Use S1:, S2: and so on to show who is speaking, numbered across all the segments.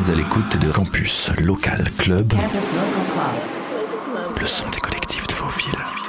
S1: êtes à l'écoute de Campus Local Club, le son des collectifs de vos villes.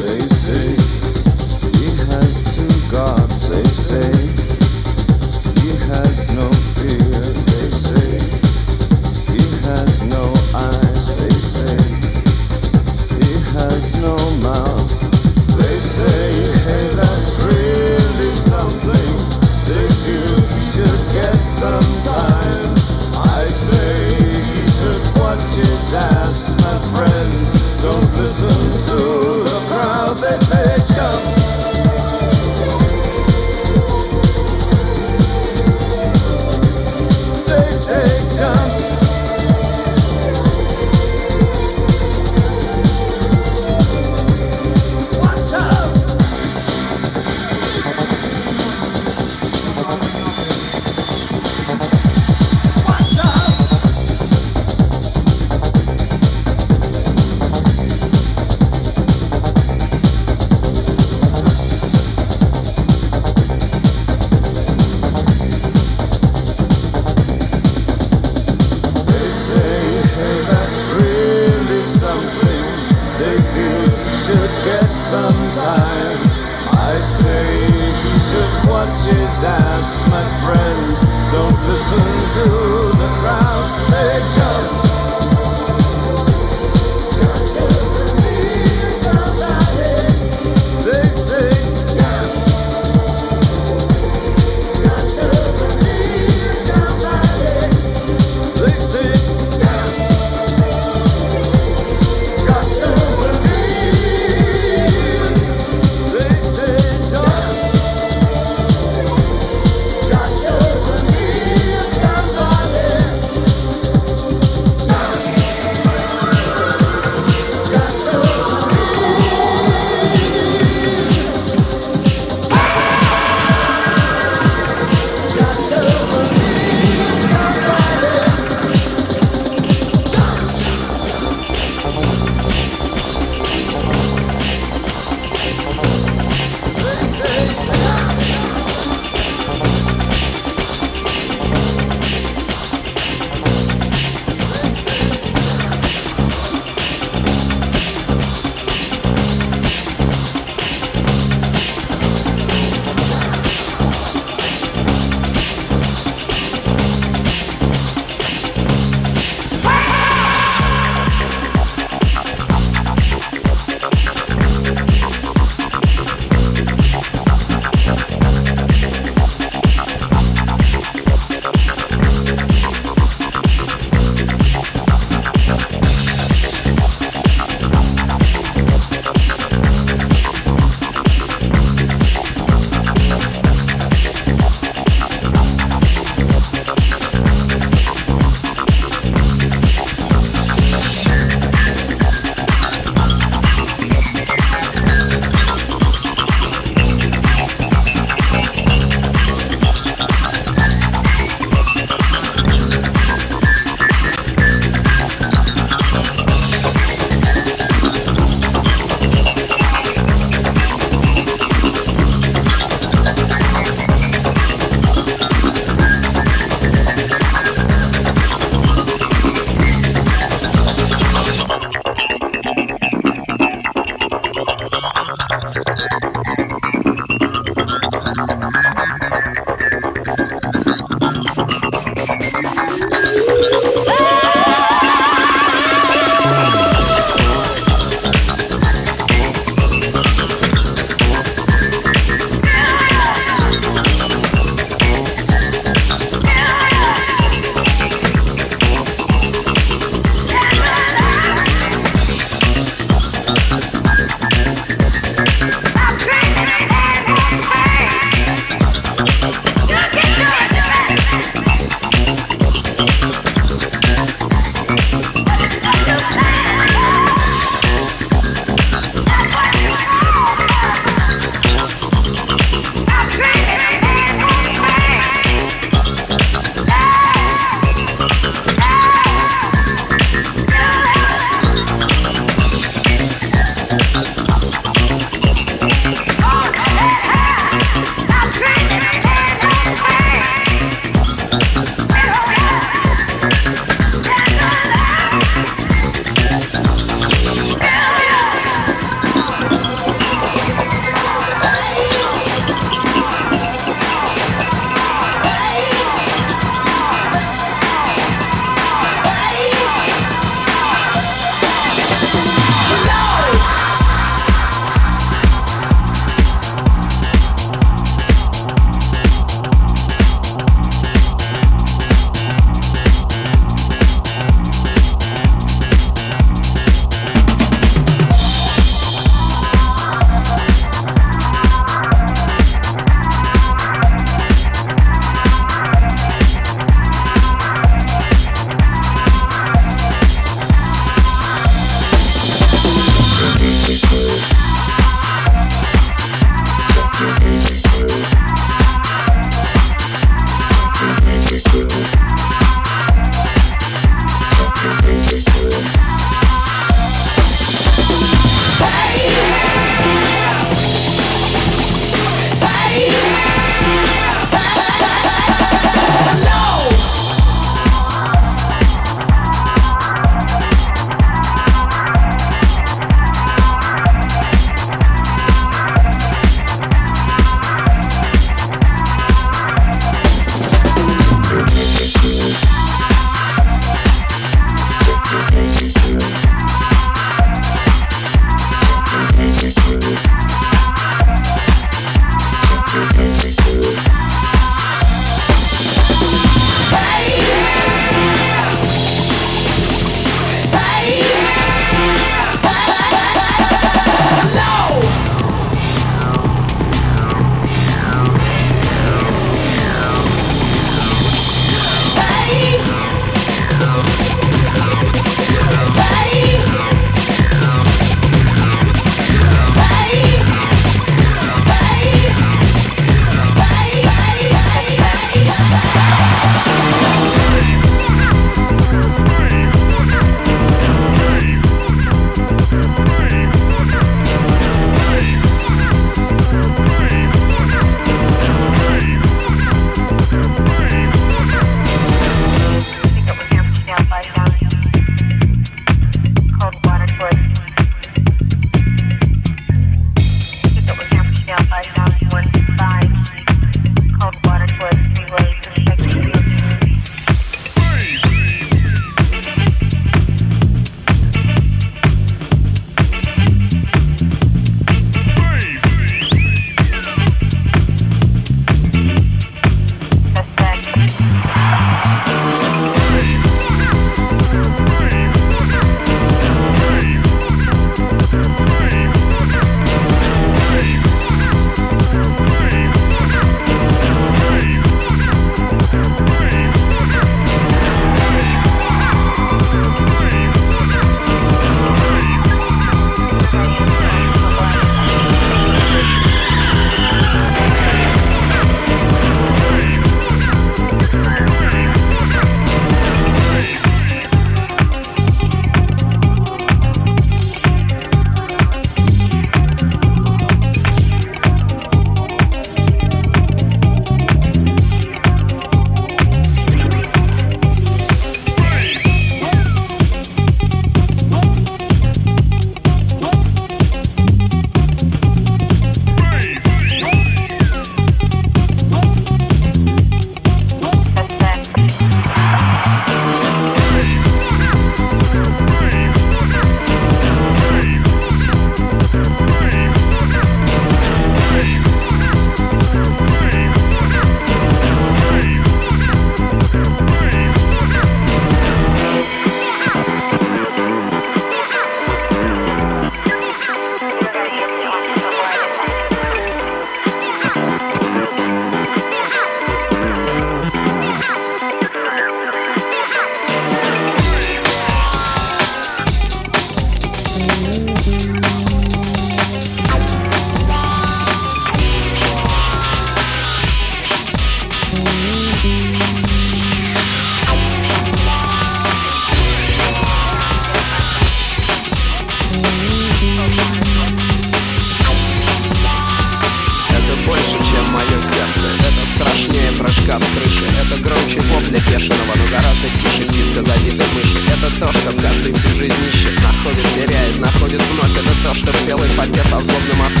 S2: прыжка с крыши. Это громче вопля бешеного, но гораздо тише диска забитой мыши. Это то, что каждый всю жизнь ищет, находит, теряет, находит вновь. Это то, что в белой воде со а злобным осколком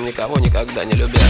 S2: никого никогда не любя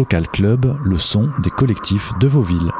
S1: Local Club, le son des collectifs de vos villes.